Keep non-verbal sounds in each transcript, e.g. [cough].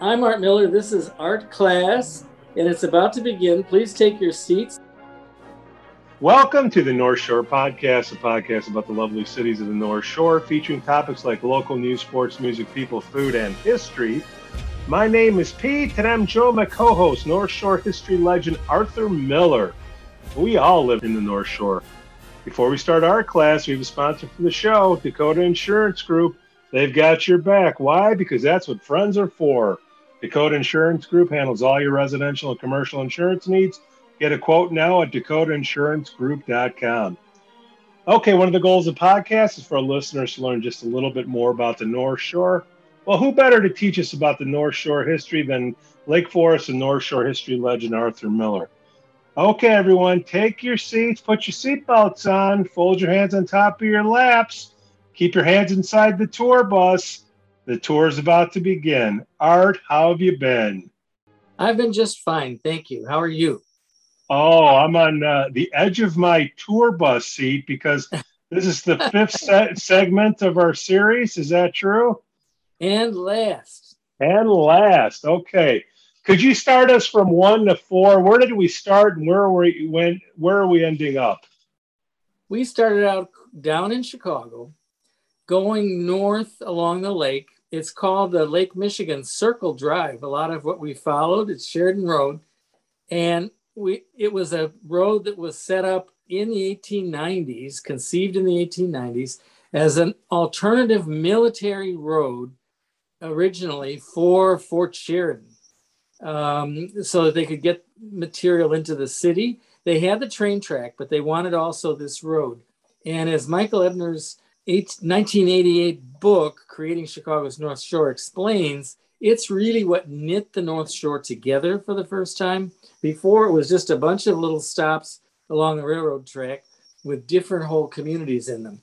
I'm Art Miller. This is Art Class, and it's about to begin. Please take your seats. Welcome to the North Shore Podcast, a podcast about the lovely cities of the North Shore, featuring topics like local news, sports, music, people, food, and history. My name is Pete, and I'm Joe, my co host, North Shore history legend Arthur Miller. We all live in the North Shore. Before we start our class, we have a sponsor for the show, Dakota Insurance Group. They've got your back. Why? Because that's what friends are for. Dakota Insurance Group handles all your residential and commercial insurance needs. Get a quote now at dakotainsurancegroup.com. Okay, one of the goals of podcasts is for our listeners to learn just a little bit more about the North Shore. Well, who better to teach us about the North Shore history than Lake Forest and North Shore history legend Arthur Miller? Okay, everyone, take your seats, put your seatbelts on, fold your hands on top of your laps, keep your hands inside the tour bus the tour is about to begin. Art, how have you been? I've been just fine. Thank you. How are you? Oh, I'm on uh, the edge of my tour bus seat because this is the fifth [laughs] se- segment of our series. Is that true? And last. And last. Okay. Could you start us from one to four? Where did we start and where are we when where are we ending up? We started out down in Chicago, going north along the lake it's called the Lake Michigan Circle Drive. A lot of what we followed, it's Sheridan Road. And we it was a road that was set up in the 1890s, conceived in the 1890s as an alternative military road originally for Fort Sheridan. Um, so that they could get material into the city. They had the train track, but they wanted also this road. And as Michael Ebner's 1988 book, Creating Chicago's North Shore, explains, it's really what knit the North Shore together for the first time. Before, it was just a bunch of little stops along the railroad track with different whole communities in them.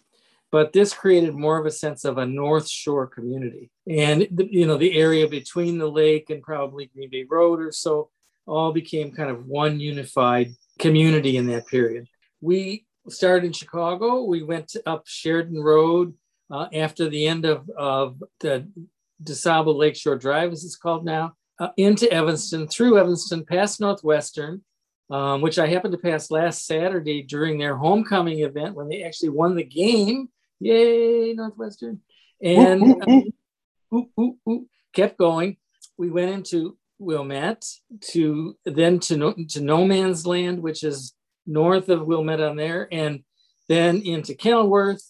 But this created more of a sense of a North Shore community. And, the, you know, the area between the lake and probably Green Bay Road or so all became kind of one unified community in that period. We started in Chicago. We went up Sheridan Road uh, after the end of, of the DuSable Lakeshore Drive, as it's called now, uh, into Evanston, through Evanston, past Northwestern, um, which I happened to pass last Saturday during their homecoming event when they actually won the game. Yay, Northwestern. And uh, ooh, ooh, ooh, kept going. We went into Wilmette to then to no, to no man's land, which is north of Wilmette on there, and then into Kenilworth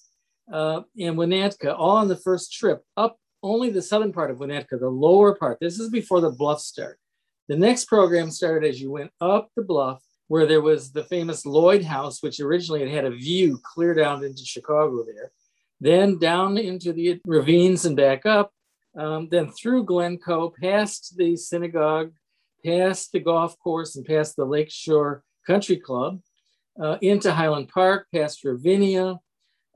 uh, and Winnetka, all on the first trip, up only the southern part of Winnetka, the lower part. This is before the bluff start. The next program started as you went up the bluff, where there was the famous Lloyd House, which originally had had a view clear down into Chicago there, then down into the ravines and back up, um, then through Glencoe, past the synagogue, past the golf course, and past the Lakeshore Country Club, uh, into Highland Park, past Ravinia,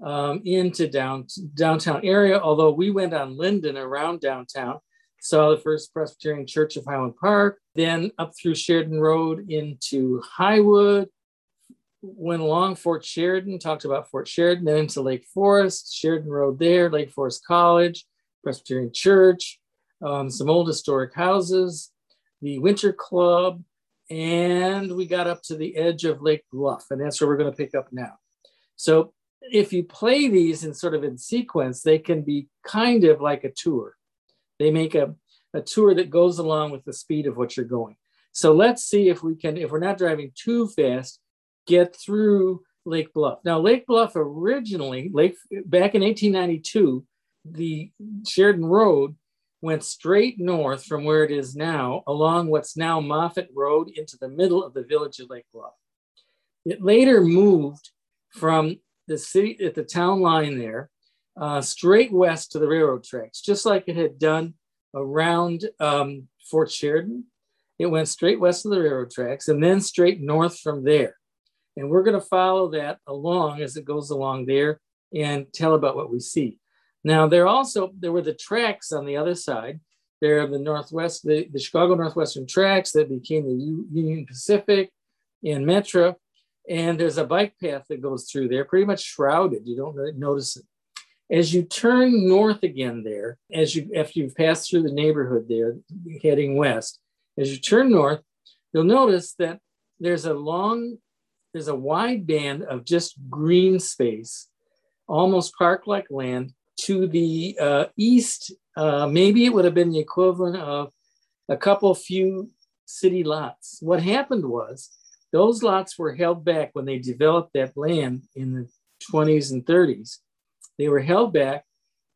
um, into down, downtown area. Although we went on Linden around downtown, saw the First Presbyterian Church of Highland Park, then up through Sheridan Road into Highwood, went along Fort Sheridan, talked about Fort Sheridan, then into Lake Forest, Sheridan Road there, Lake Forest College, Presbyterian Church, um, some old historic houses, the Winter Club, and we got up to the edge of Lake Bluff, and that's where we're going to pick up now. So if you play these in sort of in sequence, they can be kind of like a tour. They make a, a tour that goes along with the speed of what you're going. So let's see if we can, if we're not driving too fast, get through Lake Bluff. Now, Lake Bluff originally, Lake back in 1892, the Sheridan Road went straight north from where it is now along what's now Moffett Road into the middle of the village of Lake Bluff. It later moved from the city at the town line there uh, straight west to the railroad tracks, just like it had done around um, Fort Sheridan. It went straight west of the railroad tracks and then straight north from there. And we're going to follow that along as it goes along there and tell about what we see. Now, there also there were the tracks on the other side. There are the Northwest, the, the Chicago Northwestern tracks that became the U, Union Pacific and Metra. And there's a bike path that goes through there, pretty much shrouded. You don't notice it. As you turn north again there, as you after you've passed through the neighborhood there, heading west, as you turn north, you'll notice that there's a long, there's a wide band of just green space, almost park-like land to the uh, east. Uh, maybe it would have been the equivalent of a couple few city lots. What happened was those lots were held back when they developed that land in the 20s and 30s. They were held back.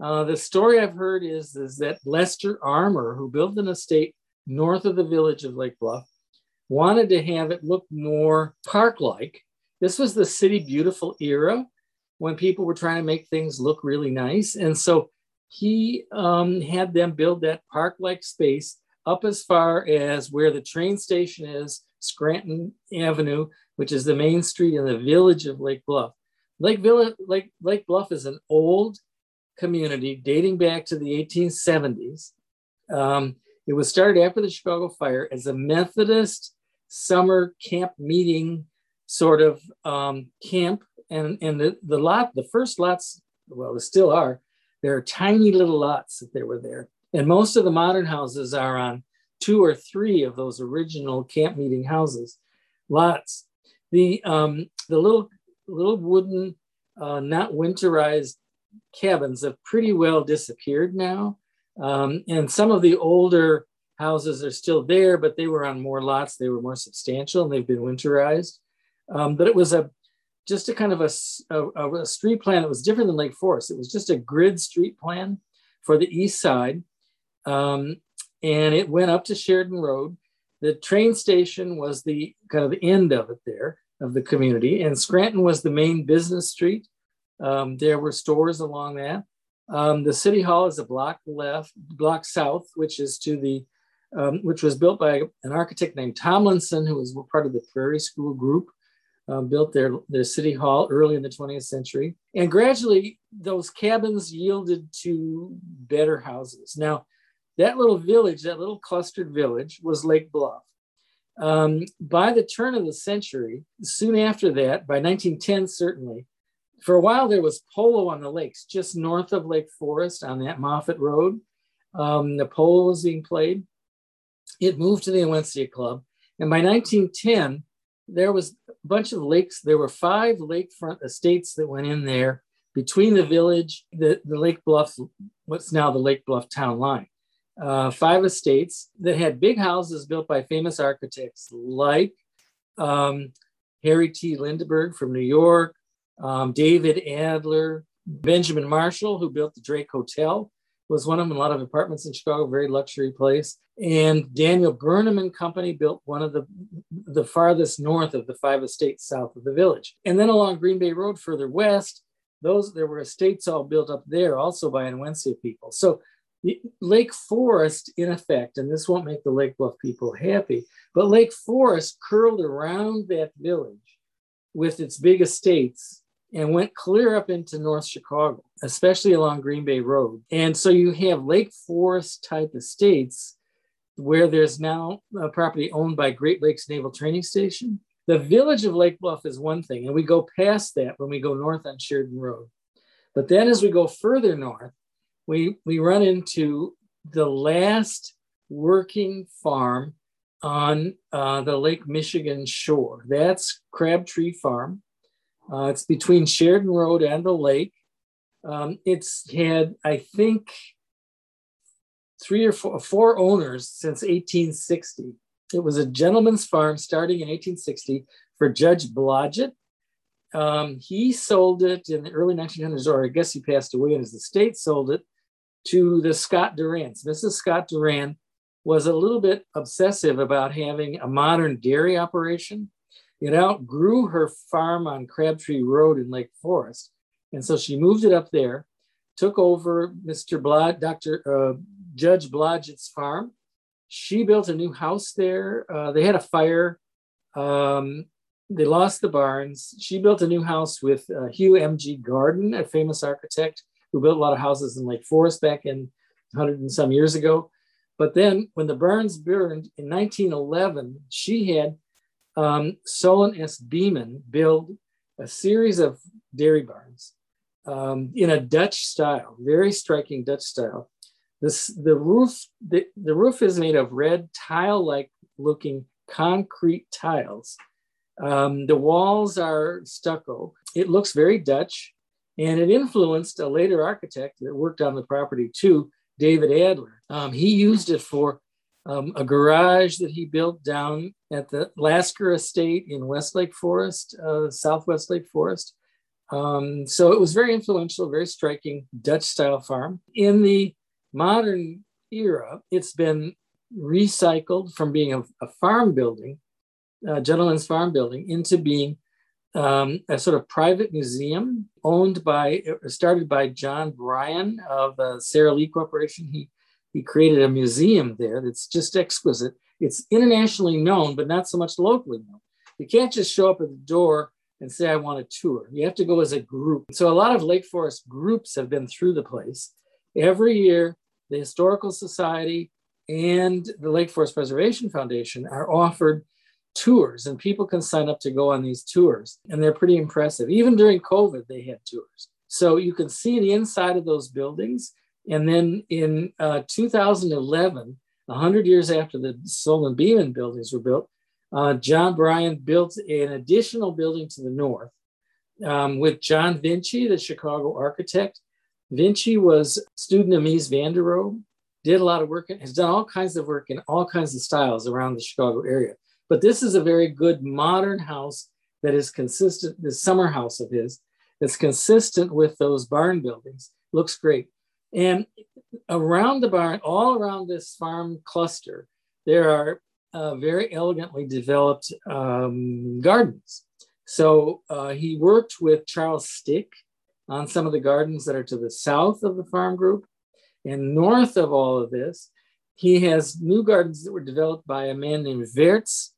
Uh, the story I've heard is, is that Lester Armour, who built an estate north of the village of Lake Bluff, wanted to have it look more park like. This was the city beautiful era when people were trying to make things look really nice. And so he um, had them build that park like space up as far as where the train station is, Scranton Avenue, which is the main street in the village of Lake Bluff. Lake, Villa, Lake, Lake Bluff is an old community dating back to the 1870s. Um, it was started after the Chicago fire as a Methodist summer camp meeting sort of um, camp. And, and the, the lot, the first lots, well, they still are, there are tiny little lots that they were there. And most of the modern houses are on two or three of those original camp meeting houses, lots. The, um, the little little wooden, uh, not winterized cabins have pretty well disappeared now. Um, and some of the older houses are still there, but they were on more lots. They were more substantial and they've been winterized. Um, but it was a just a kind of a, a, a, street plan that was different than Lake Forest. It was just a grid street plan for the east side. Um, and it went up to Sheridan Road. The train station was the kind of the end of it there of the community. And Scranton was the main business street. Um, there were stores along that. Um, the city hall is a block left, block south, which is to the, um, which was built by an architect named Tomlinson, who was part of the Prairie School group. Um, built their, their city hall early in the 20th century. And gradually, those cabins yielded to better houses. Now, that little village, that little clustered village, was Lake Bluff. Um, by the turn of the century, soon after that, by 1910 certainly, for a while there was polo on the lakes just north of Lake Forest on that Moffett Road. Um, the polo was being played. It moved to the Onwentsia Club. And by 1910, there was a bunch of lakes. There were five lakefront estates that went in there between the village, the, the Lake Bluff, what's now the Lake Bluff town line uh, five estates that had big houses built by famous architects like um, Harrie T. Lindeberg from New York, um, David Adler, Benjamin Marshall, who built the Drake Hotel, was one of. A lot of apartments in Chicago, very luxury place. And Daniel Burnham and Company built one of the the farthest north of the five estates south of the village. And then along Green Bay Road, further west, those there were estates all built up there, also by Onwentsia people. So Lake Forest, in effect, and this won't make the Lake Bluff people happy, but Lake Forest curled around that village with its big estates and went clear up into North Chicago, especially along Green Bay Road. And so you have Lake Forest type estates where there's now a property owned by Great Lakes Naval Training Station. The village of Lake Bluff is one thing, and we go past that when we go north on Sheridan Road. But then as we go further north, we, we run into the last working farm on uh, the Lake Michigan shore. That's Crabtree Farm. Uh, it's between Sheridan Road and the lake. Um, it's had, I think, three or four, four owners since 1860. It was a gentleman's farm starting in 1860 for Judge Blodgett. Um, he sold it in the early 1900s, or I guess he passed away and his estate sold it to the Scott Durands. Mrs. Scott Durand was a little bit obsessive about having a modern dairy operation. It outgrew her farm on Crabtree Road in Lake Forest. And so she moved it up there, took over Mr. Blod, Dr. Uh, Judge Blodgett's farm. She built a new house there. Uh, they had a fire. Um, they lost the barns. She built a new house with uh, Hugh M.G. Garden, a famous architect who built a lot of houses in Lake Forest back in 100 and some years ago. But then when the barns burned in 1911, she had um, Solon S. Beman built a series of dairy barns um, in a Dutch style, very striking Dutch style. This, the roof the, the roof is made of red tile-like looking concrete tiles. Um, the walls are stucco. It looks very Dutch, and it influenced a later architect that worked on the property too, David Adler. Um, he used it for um, a garage that he built down at the Lasker Estate in Westlake Forest, uh, Southwest Lake Forest. Um, so it was very influential, very striking Dutch style farm. In the modern era, it's been recycled from being a, a farm building, a gentleman's farm building, into being um, a sort of private museum owned by, started by John Bryan of the Sara Lee Corporation. He, he created a museum there that's just exquisite. It's internationally known, but not so much locally known. You can't just show up at the door and say, I want a tour. You have to go as a group. So a lot of Lake Forest groups have been through the place. Every year, the Historical Society and the Lake Forest Preservation Foundation are offered tours, and people can sign up to go on these tours. And they're pretty impressive. Even during COVID, they had tours. So you can see the inside of those buildings. And then in uh, 2011, 100 years after the Solon Beman buildings were built, uh, John Bryan built an additional building to the north um, with John Vinci, the Chicago architect. Vinci was student of Mies van der Rohe, did a lot of work, has done all kinds of work in all kinds of styles around the Chicago area. But this is a very good modern house that is consistent, the summer house of his, that's consistent with those barn buildings. Looks great. And around the barn, all around this farm cluster, there are uh, very elegantly developed um, gardens. So uh, he worked with Charles Stick on some of the gardens that are to the south of the farm group. And north of all of this, he has new gardens that were developed by a man named Wirtz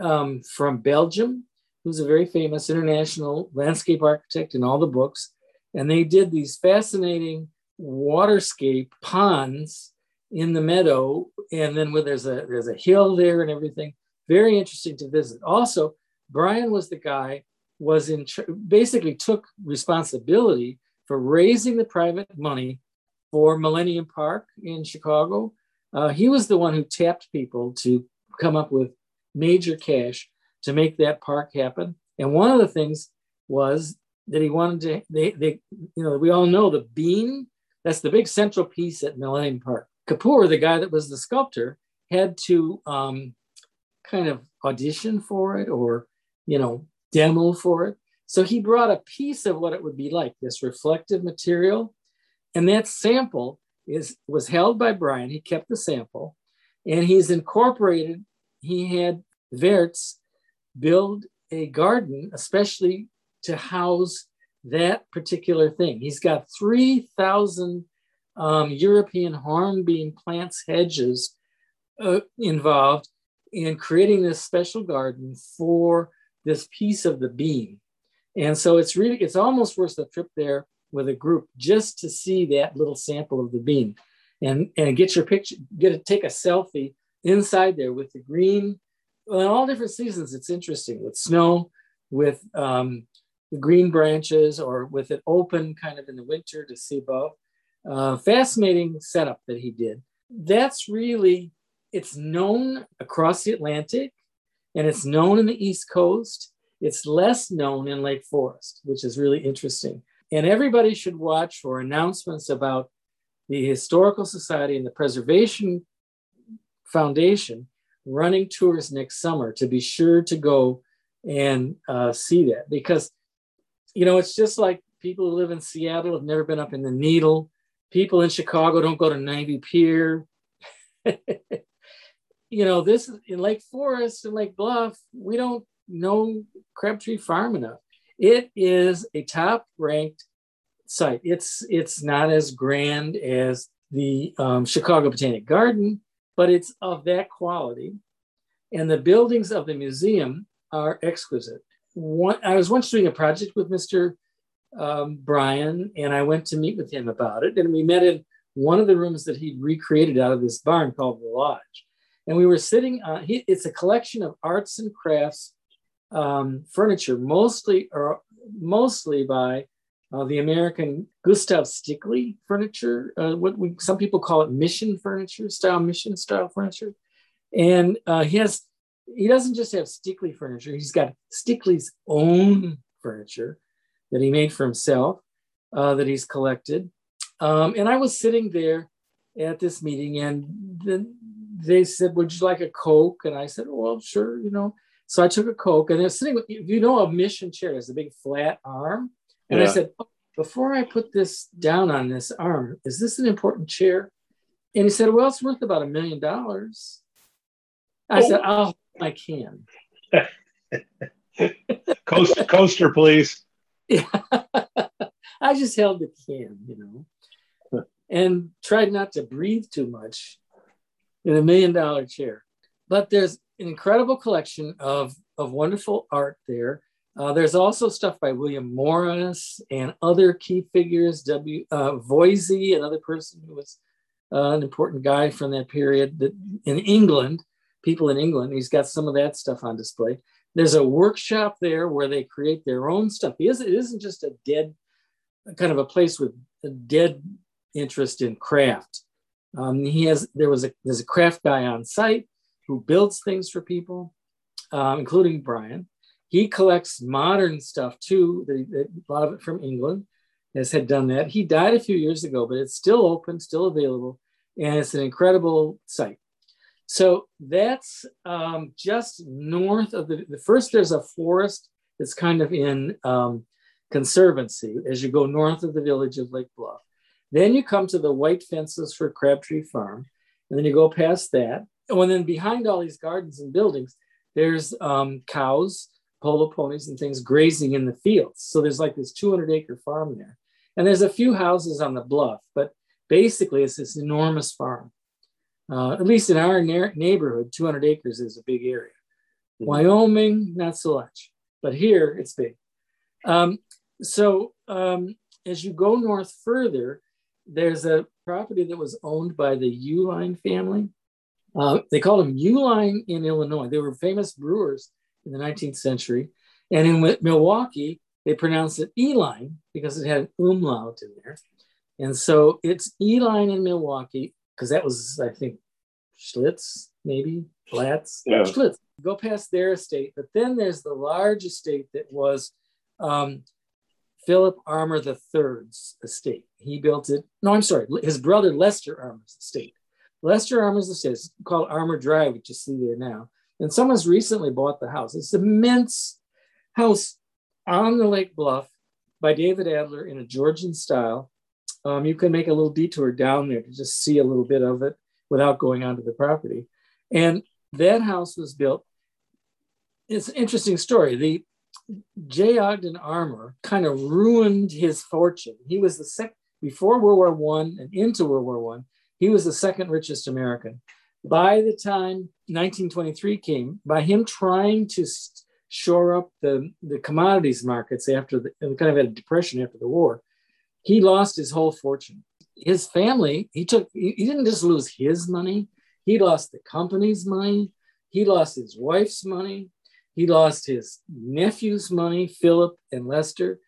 um, from Belgium, who's a very famous international landscape architect in all the books. And they did these fascinating waterscape ponds in the meadow, and then where there's a there's a hill there and everything. Very interesting to visit. Also, Bryan was the guy was in basically took responsibility for raising the private money for Millennium Park in Chicago. Uh, he was the one who tapped people to come up with major cash to make that park happen. And one of the things was that he wanted to, they, they, you know, we all know the bean, that's the big central piece at Millennium Park. Kapoor, the guy that was the sculptor, had to um, kind of audition for it or, you know, demo for it. So he brought a piece of what it would be like, this reflective material. And that sample is was held by Bryan. He kept the sample and he's incorporated, he had Wirtz build a garden, especially to house that particular thing. He's got 3,000 um, European hornbeam plants hedges uh, involved in creating this special garden for this piece of the bean. And so it's really, it's almost worth the trip there with a group just to see that little sample of the bean and, and get your picture, get to take a selfie inside there with the green, well, in all different seasons, it's interesting with snow, with um, the green branches, or with it open kind of in the winter to see above. Uh, fascinating setup that he did. That's really, it's known across the Atlantic and it's known in the East Coast. It's less known in Lake Forest, which is really interesting. And everybody should watch for announcements about the Historical Society and the Preservation Foundation running tours next summer to be sure to go and uh, see that because, you know, it's just like people who live in Seattle have never been up in the Needle people in Chicago don't go to Navy Pier. [laughs] you know, this in Lake Forest and Lake Bluff, we don't know Crabtree Farm enough. It is a top ranked site. It's it's not as grand as the um, Chicago Botanic Garden, but it's of that quality. And the buildings of the museum are exquisite. One, I was once doing a project with Mr. Um, Bryan, and I went to meet with him about it. And we met in one of the rooms that he'd recreated out of this barn called the Lodge. And we were sitting on, he, it's a collection of arts and crafts um, furniture, mostly or mostly by uh, the American Gustav Stickley furniture. Uh, what we, some people call it mission furniture style, mission style furniture. And uh, he has, he doesn't just have Stickley furniture. He's got Stickley's own furniture that he made for himself, uh, that he's collected. Um, and I was sitting there at this meeting, and then they said, "Would you like a Coke?" And I said, "Well, sure," you know. So I took a Coke, and they're sitting with you know a mission chair has a big flat arm, and yeah. I said, oh, "Before I put this down on this arm, is this an important chair?" And he said, "Well, it's worth about a million dollars." I oh. said, "I'll I can." [laughs] coaster, coaster, please. Yeah. [laughs] I just held the can, you know, and tried not to breathe too much in a million dollar chair. But there's an incredible collection of, of wonderful art there. Uh, there's also stuff by William Morris and other key figures. W. Uh, Voysey, another person who was uh, an important guy from that period that in England, people in England. He's got some of that stuff on display. There's a workshop there where they create their own stuff. It isn't just a dead kind of a place with a dead interest in craft. Um, he has there was a there's a craft guy on site who builds things for people, um, including Bryan. He collects modern stuff too. a lot of it from England has had done that. He died a few years ago, but it's still open, still available, and it's an incredible site. So that's um, just north of the, the first. There's a forest that's kind of in um, Conservancy as you go north of the village of Lake Bluff. Then you come to the white fences for Crabtree Farm, and then you go past that. And then behind all these gardens and buildings, there's um, cows, polo ponies, and things grazing in the fields. So there's like this 200 acre farm there. And there's a few houses on the bluff, but basically it's this enormous farm. Uh, at least in our na- neighborhood, 200 acres is a big area. Mm-hmm. Wyoming, not so much, but here it's big. Um, so um, as you go north further, there's a property that was owned by the Uline family. Uh, they called them Uline in Illinois. They were famous brewers in the 19th century. And in Milwaukee, they pronounced it Eline because it had an umlaut in there. And so it's Eline in Milwaukee, because that was, I think, Schlitz, maybe, Platts, yeah. Schlitz. Go past their estate. But then there's the large estate that was um, Philip Armour III's estate. He built it. No, I'm sorry. His brother Lester Armour's estate. Lester Armour's estate is called Armour Drive, which you see there now. And someone's recently bought the house. It's an immense house on the lake bluff by David Adler in a Georgian style. Um, you can make a little detour down there to just see a little bit of it without going onto the property. And that house was built. It's an interesting story. The J. Ogden Armour kind of ruined his fortune. He was the second before World War One and into World War One. He was the second richest American. By the time 1923 came, by him trying to shore up the, the commodities markets after the kind of had a depression after the war, he lost his whole fortune. His family, he took, he didn't just lose his money, he lost the company's money, he lost his wife's money, he lost his nephew's money, Philip and Lester.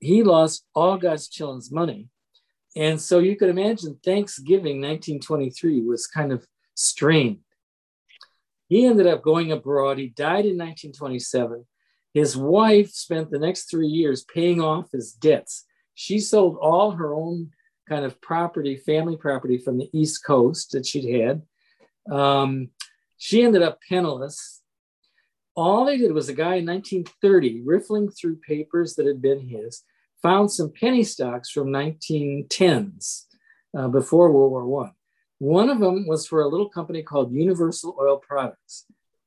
He lost all God's children's money. And so you could imagine Thanksgiving 1923 was kind of strained. He ended up going abroad. He died in 1927. His wife spent the next three years paying off his debts. She sold all her own kind of property, family property from the East Coast that she'd had. Um, she ended up penniless all they did was a guy in 1930 riffling through papers that had been his, found some penny stocks from 1910s uh, before World War One. One of them was for a little company called Universal Oil Products.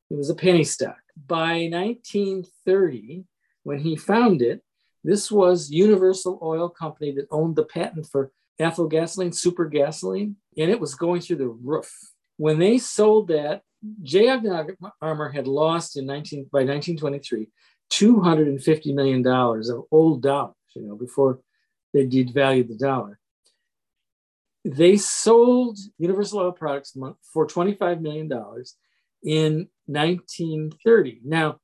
It was a penny stock. By 1930, when he found it, this was Universal Oil Company that owned the patent for ethyl gasoline, super gasoline, and it was going through the roof. When they sold that J. Ogden Armour had lost in 19 by 1923 250 million dollars of old dollars, you know, before they devalued the dollar. They sold Universal Oil Products for 25 million dollars in 1930. Now,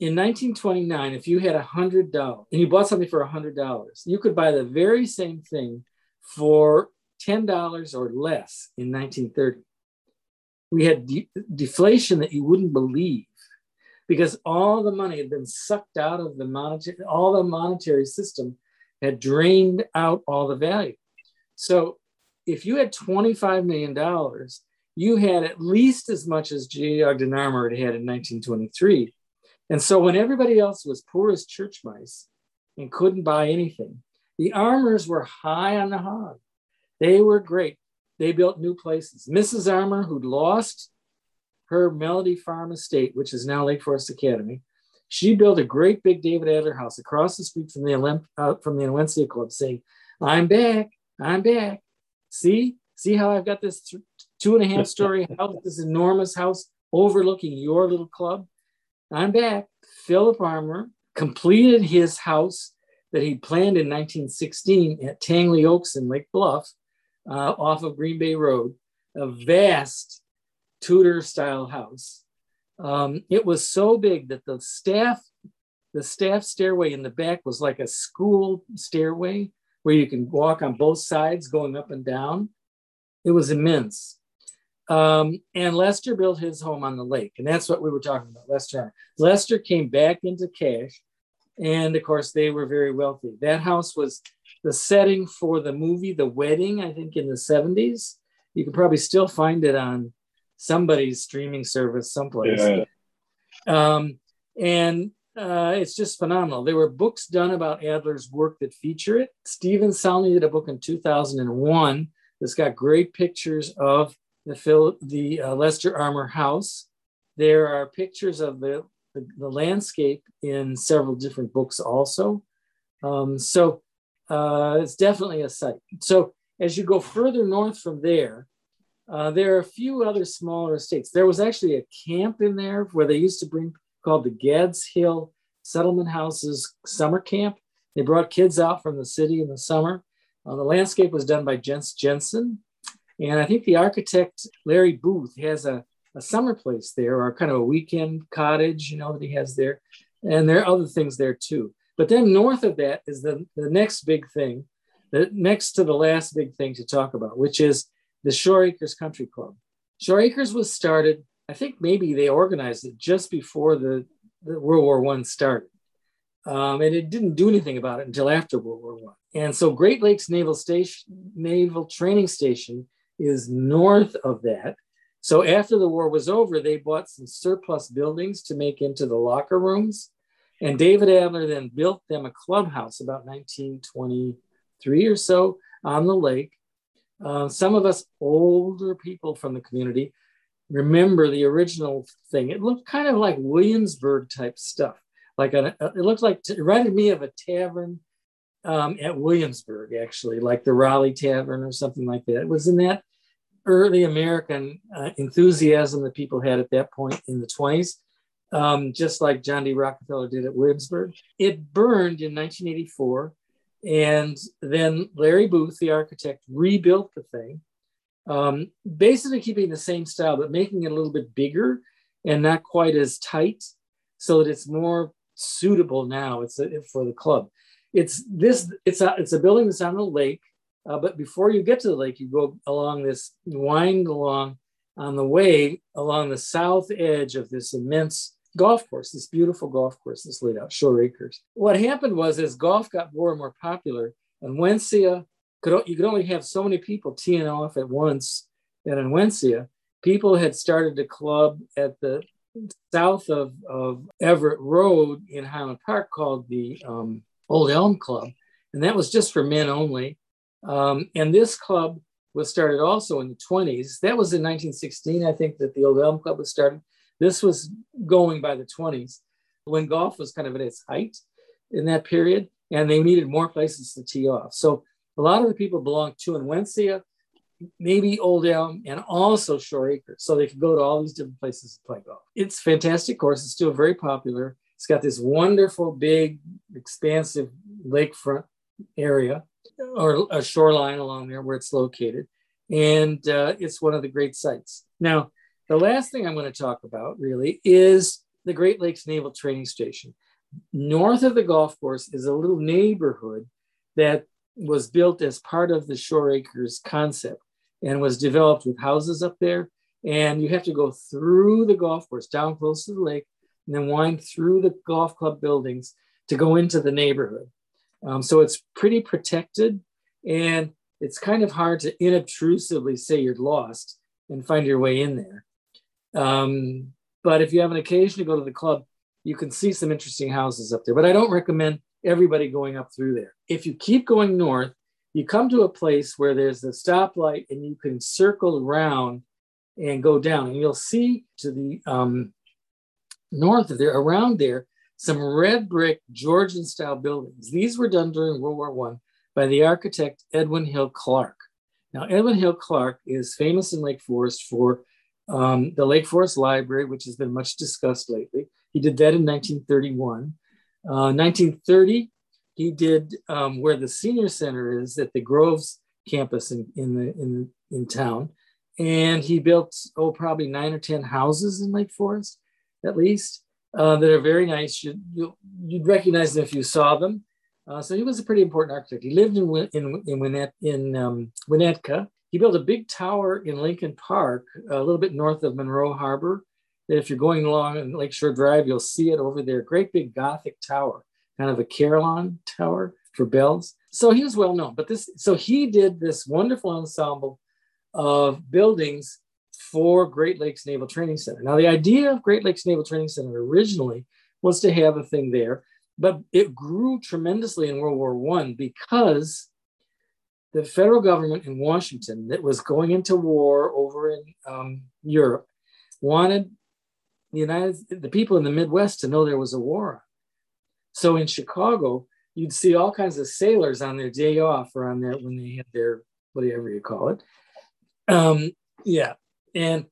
in 1929, if you had a hundred dollars and you bought something for a hundred dollars, you could buy the very same thing for ten dollars or less in 1930. We had de- deflation that you wouldn't believe because all the money had been sucked out of the monetary, all the monetary system had drained out all the value. So if you had $25 million, you had at least as much as Armour had had in 1923 and so when everybody else was poor as church mice and couldn't buy anything, the Armours were high on the hog. They were great. They built new places. Mrs. Armour, who'd lost her Melody Farm estate, which is now Lake Forest Academy, she built a great big David Adler house across the street from the Olymp- uh, from the Onwentsia Club, saying, "I'm back, I'm back. See, see how I've got this th- two and a half story [laughs] house, this enormous house overlooking your little club. I'm back. Philip Armour completed his house that he planned in 1916 at Tangley Oaks in Lake Bluff uh, off of Green Bay Road, a vast Tudor style house. Um, it was so big that the staff, the staff stairway in the back was like a school stairway where you can walk on both sides going up and down. It was immense. Um, and Lester built his home on the lake, and that's what we were talking about. Lester, Lester came back into cash, and of course they were very wealthy. That house was the setting for the movie The Wedding, I think, in the '70s. You can probably still find it on somebody's streaming service someplace. Yeah. Um, and uh, it's just phenomenal. There were books done about Adler's work that feature it. Stephen Salny did a book in 2001 that's got great pictures of the, Phil, the uh, Lester Armour House. There are pictures of the, the, the landscape in several different books also. Um, so uh, it's definitely a site. So as you go further north from there, uh, there are a few other smaller estates. There was actually a camp in there where they used to bring called the Gads Hill Settlement Houses Summer Camp. They brought kids out from the city in the summer. Uh, the landscape was done by Jens Jensen, and I think the architect, Larry Booth, has a, a summer place there or kind of a weekend cottage, you know, that he has there. And there are other things there too. But then north of that is the, the next big thing, the next to the last big thing to talk about, which is the Shore Acres Country Club. Shore Acres was started, I think maybe they organized it just before the, the World War One started. Um, and it didn't do anything about it until after World War One. And so Great Lakes Naval Station, Naval Training Station is north of that. So after the war was over, they bought some surplus buildings to make into the locker rooms. And David Adler then built them a clubhouse about 1923 or so on the lake. Uh, some of us older people from the community remember the original thing. It looked kind of like Williamsburg type stuff. Like a, it looked like it reminded me of a tavern um, at Williamsburg, actually, like the Raleigh Tavern or something like that. It was in that early American uh, enthusiasm that people had at that point in the 20s, um, just like John D. Rockefeller did at Williamsburg. It burned in 1984, and then Larry Booth, the architect, rebuilt the thing, um, basically keeping the same style, but making it a little bit bigger and not quite as tight so that it's more suitable now it's a, for the club it's this it's a it's a building that's on the lake uh, but before you get to the lake you go along this wind along on the way along the south edge of this immense golf course this beautiful golf course that's laid out shore acres. What happened was as golf got more and more popular Onwentsia could you could only have so many people teeing off at once and in Onwentsia people had started a club at the south of, of Everett Road in Highland Park called the um, Old Elm Club, and that was just for men only. Um, and this club was started also in the 20s. That was in 1916, I think, that the Old Elm Club was started. This was going by the 20s when golf was kind of at its height in that period, and they needed more places to tee off. So a lot of the people belonged to Onwentsia maybe Old Elm, and also Shore Acres. So they could go to all these different places to play golf. It's fantastic course. It's still very popular. It's got this wonderful, big, expansive lakefront area or a shoreline along there where it's located. And uh, it's one of the great sites. Now, the last thing I'm going to talk about really is the Great Lakes Naval Training Station. North of the golf course is a little neighborhood that was built as part of the Shore Acres concept and was developed with houses up there. And you have to go through the golf course, down close to the lake, and then wind through the golf club buildings to go into the neighborhood. Um, so it's pretty protected, and it's kind of hard to inobtrusively say you're lost and find your way in there. Um, but if you have an occasion to go to the club, you can see some interesting houses up there. But I don't recommend everybody going up through there. If you keep going north, you come to a place where there's a stoplight and you can circle around and go down. And you'll see to the um, north of there, around there, some red brick Georgian style buildings. These were done during World War One by the architect Edwin Hill Clark. Now, Edwin Hill Clark is famous in Lake Forest for um, the Lake Forest Library, which has been much discussed lately. He did that in 1931. 1930, uh, he did um, where the senior center is at the Groves campus in, in, the, in, in town. And he built, oh, probably nine or 10 houses in Lake Forest, at least, uh, that are very nice. You'd, you'd recognize them if you saw them. Uh, so he was a pretty important architect. He lived in, in, in, Winnet, in um, Winnetka. He built a big tower in Lincoln Park, a little bit north of Monroe Harbor that if you're going along Lakeshore Drive, you'll see it over there. Great big Gothic tower, kind of a carillon tower for bells. So he was well known. But this, so he did this wonderful ensemble of buildings for Great Lakes Naval Training Center. Now, the idea of Great Lakes Naval Training Center originally was to have a thing there, but it grew tremendously in World War One because the federal government in Washington that was going into war over in um, Europe wanted the United the people in the Midwest to know there was a war. So in Chicago, you'd see all kinds of sailors on their day off or on their when they had their whatever you call it. Um, yeah, and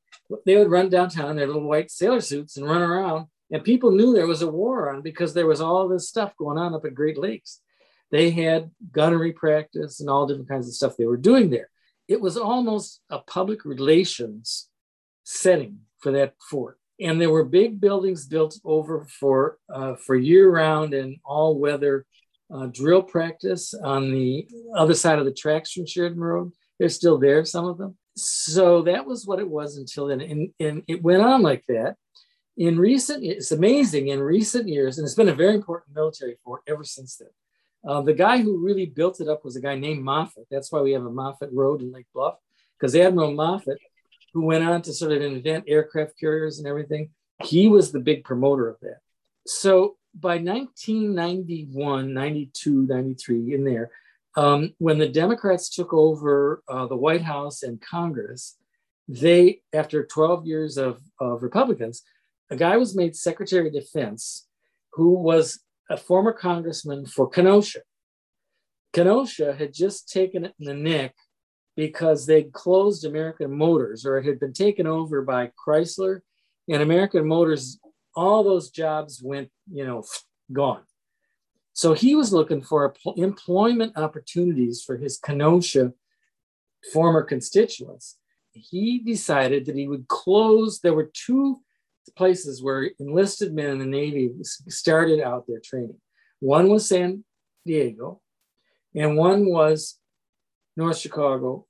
they would run downtown in their little white sailor suits and run around, and people knew there was a war on because there was all this stuff going on up at Great Lakes. They had gunnery practice and all different kinds of stuff they were doing there. It was almost a public relations setting for that fort and there were big buildings built over for uh, for year round and all weather uh, drill practice on the other side of the tracks from Sheridan Road. They're still there, some of them. So that was what it was until then, and, and it went on like that. In recent, it's amazing. In recent years, and it's been a very important military fort ever since then. Uh, the guy who really built it up was a guy named Moffett. That's why we have a Moffett Road in Lake Bluff, because Admiral Moffett who went on to sort of invent aircraft carriers and everything. He was the big promoter of that. So by 1991, 92, 93, in there, um, when the Democrats took over uh, the White House and Congress, they, after 12 years of, of Republicans, a guy was made Secretary of Defense who was a former congressman for Kenosha. Kenosha had just taken it in the neck because they'd closed American Motors or it had been taken over by Chrysler and American Motors, all those jobs went, you know, [sniffs] gone. So he was looking for employment opportunities for his Kenosha former constituents. He decided that he would close, there were two places where enlisted men in the Navy started out their training. One was San Diego, and one was North Chicago,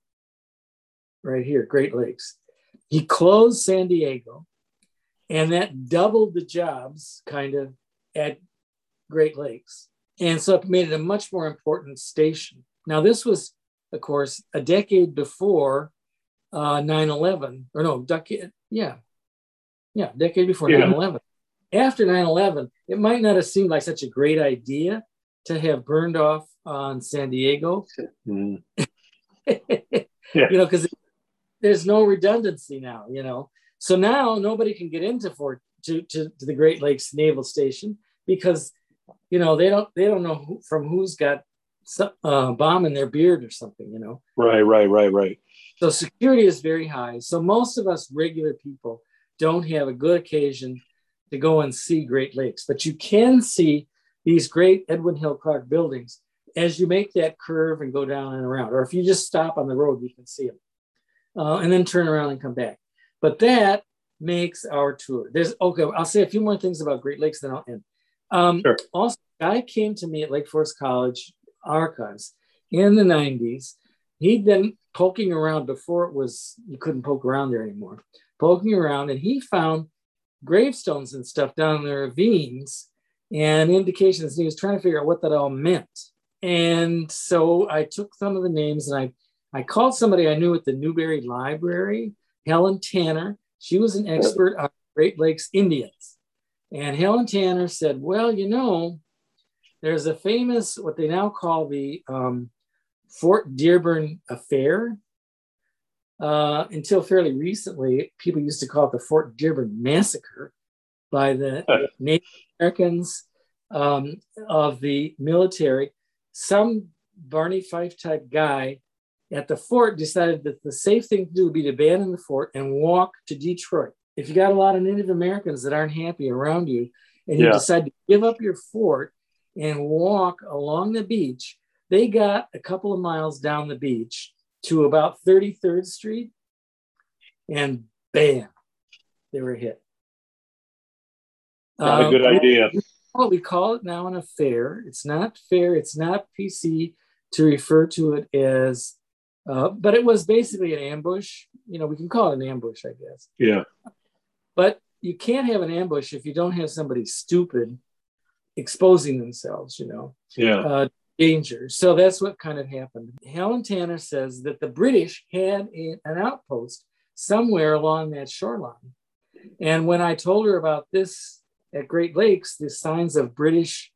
right here, Great Lakes. He closed San Diego, and that doubled the jobs kind of at Great Lakes. And so it made it a much more important station. Now, this was, of course, a decade before uh, 9 11, or no, decade, yeah, yeah, decade before 9 11. After 9 11, it might not have seemed like such a great idea to have burned off on San Diego. Mm. [laughs] yeah. You know, because there's no redundancy now, you know. So now nobody can get into Fort to, to, to the Great Lakes Naval Station because you know they don't they don't know who, from who's got some, uh, bomb in their beard or something, you know. Right, right, right, right. So security is very high. So most of us regular people don't have a good occasion to go and see Great Lakes, but you can see these great Edwin Hill Clark buildings as you make that curve and go down and around. Or if you just stop on the road, you can see them uh, and then turn around and come back. But that makes our tour. There's okay. I'll say a few more things about Great Lakes, then I'll end. Um, sure. Also, guy came to me at Lake Forest College archives in the 90s. He'd been poking around before it was you couldn't poke around there anymore. Poking around, and he found gravestones and stuff down in the ravines and indications. And he was trying to figure out what that all meant. And so I took some of the names and I I called somebody I knew at the Newberry Library, Helen Tanner. She was an expert on Great Lakes Indians. And Helen Tanner said, Well, you know, there's a famous, what they now call the um, Fort Dearborn Affair. Uh, until fairly recently, people used to call it the Fort Dearborn Massacre by the [laughs] Native Americans um, of the military. Some Barney Fife type guy at the fort decided that the safe thing to do would be to abandon the fort and walk to Detroit. If you got a lot of Native Americans that aren't happy around you and you yeah. decide to give up your fort and walk along the beach, they got a couple of miles down the beach to about 33rd Street and bam, they were hit. Not um, a good idea. What we call it now an affair. It's not fair. It's not PC to refer to it as uh, but it was basically an ambush. You know, we can call it an ambush, I guess. Yeah. But you can't have an ambush if you don't have somebody stupid exposing themselves, you know. Yeah. Uh, danger. So that's what kind of happened. Helen Tanner says that the British had a, an outpost somewhere along that shoreline. And when I told her about this at Great Lakes, the signs of British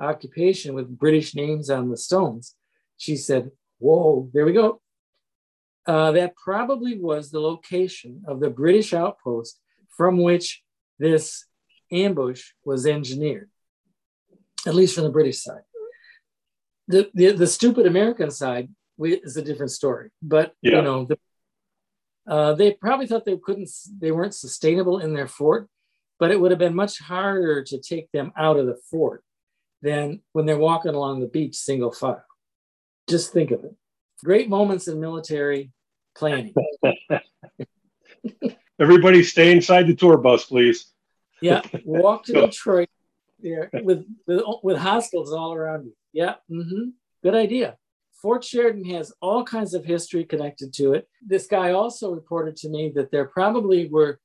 occupation with British names on the stones, she said, Whoa, there we go. Uh, that probably was the location of the British outpost from which this ambush was engineered, at least from the British side. The, the, the stupid American side is a different story, but yeah. you know, the, uh, they probably thought they couldn't, they weren't sustainable in their fort, but it would have been much harder to take them out of the fort than when they're walking along the beach single file. Just think of it great moments in military planning. [laughs] [laughs] Everybody stay inside the tour bus, please. Yeah, walk to [laughs] Detroit yeah, with, with, with hospitals all around you. Yeah, mm-hmm. good idea. Fort Sheridan has all kinds of history connected to it. This guy also reported to me that there probably were,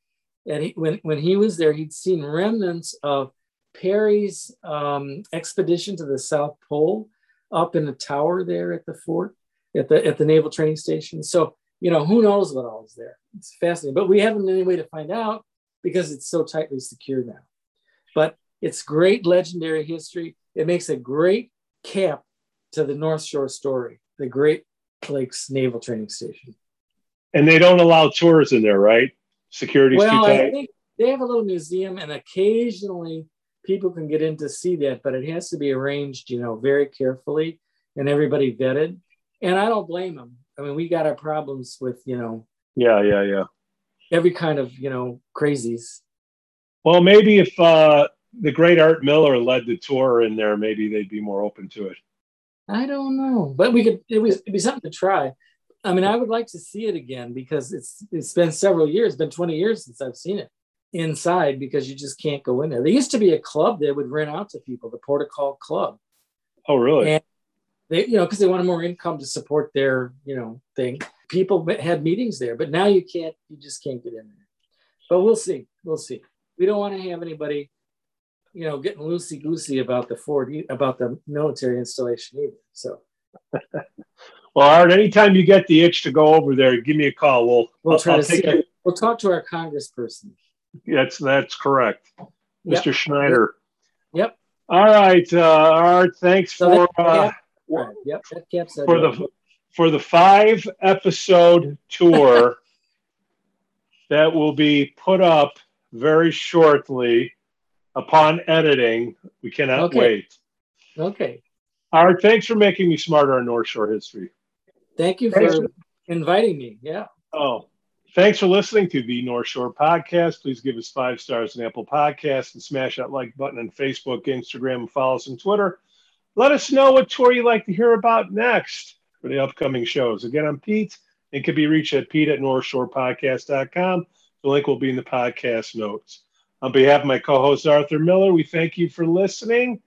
and he, when, when he was there, he'd seen remnants of Perry's um, expedition to the South Pole up in the tower there at the fort at the at the naval training station. So you know who knows what all is there. It's fascinating, but we haven't any way to find out because it's so tightly secured now. But it's great legendary history. It makes a great cap to the North Shore story, the Great Lakes Naval Training Station. And they don't allow tours in there, right? Security's well, too tight. I think they have a little museum, and occasionally people can get in to see that, but it has to be arranged, you know, very carefully and everybody vetted and I don't blame them. I mean, we got our problems with you know. Yeah, yeah, yeah. Every kind of you know crazies. Well, maybe if uh, the great Art Miller led the tour in there, maybe they'd be more open to it. I don't know, but we could. It was it'd be something to try. I mean, I would like to see it again because it's it's been several years, been 20 years since I've seen it inside because you just can't go in there. There used to be a club that would rent out to people, the Protocol Club. Oh, really? And they you know because they wanted more income to support their you know thing. People had meetings there but now you can't you just can't get in there. But we'll see we'll see. We don't want to have anybody you know getting loosey goosey about the ford about the military installation either so. [laughs] Well art anytime you get the itch to go over there give me a call. We'll we'll try I'll to see we'll talk to our congressperson. That's that's correct. Yep. mr schneider. Yep. All right uh art thanks so for uh, Right. Yep. That for the for the five episode tour [laughs] that will be put up very shortly upon editing. We cannot okay. wait. Okay. All right. Thanks for making me smarter on North Shore history. Thank you for inviting me. Yeah. Oh, thanks for listening to the North Shore Podcast. Please give us five stars on Apple Podcasts and smash that like button on Facebook, Instagram, and follow us on Twitter. Let us know what tour you'd like to hear about next for the upcoming shows. Again, I'm Pete and can be reached at pete at northshorepodcast.com. The link will be in the podcast notes. On behalf of my co host Arthur Miller, we thank you for listening.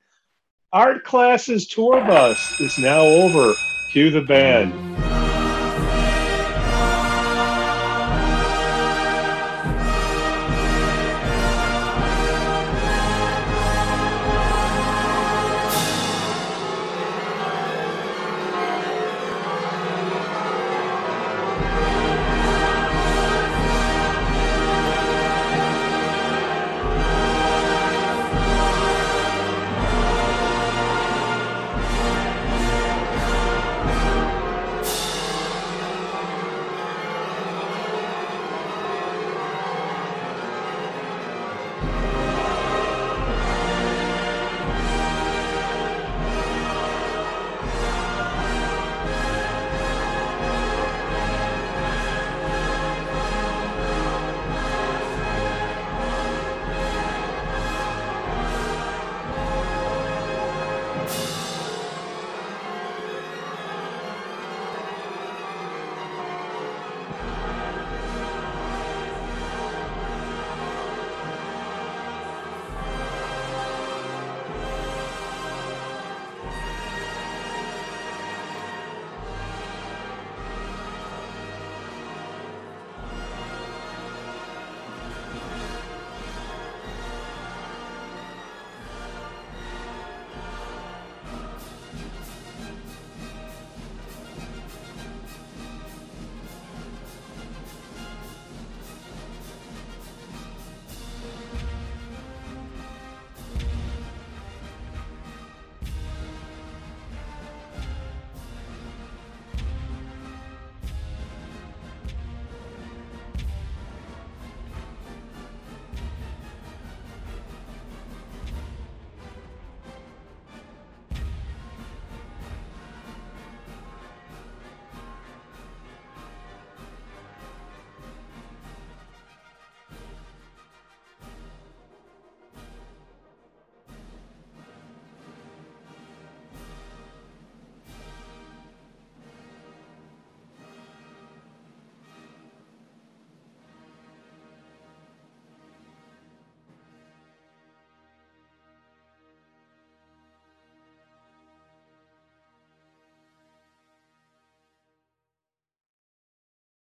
Art Classes Tour Bus is now over. Cue the band.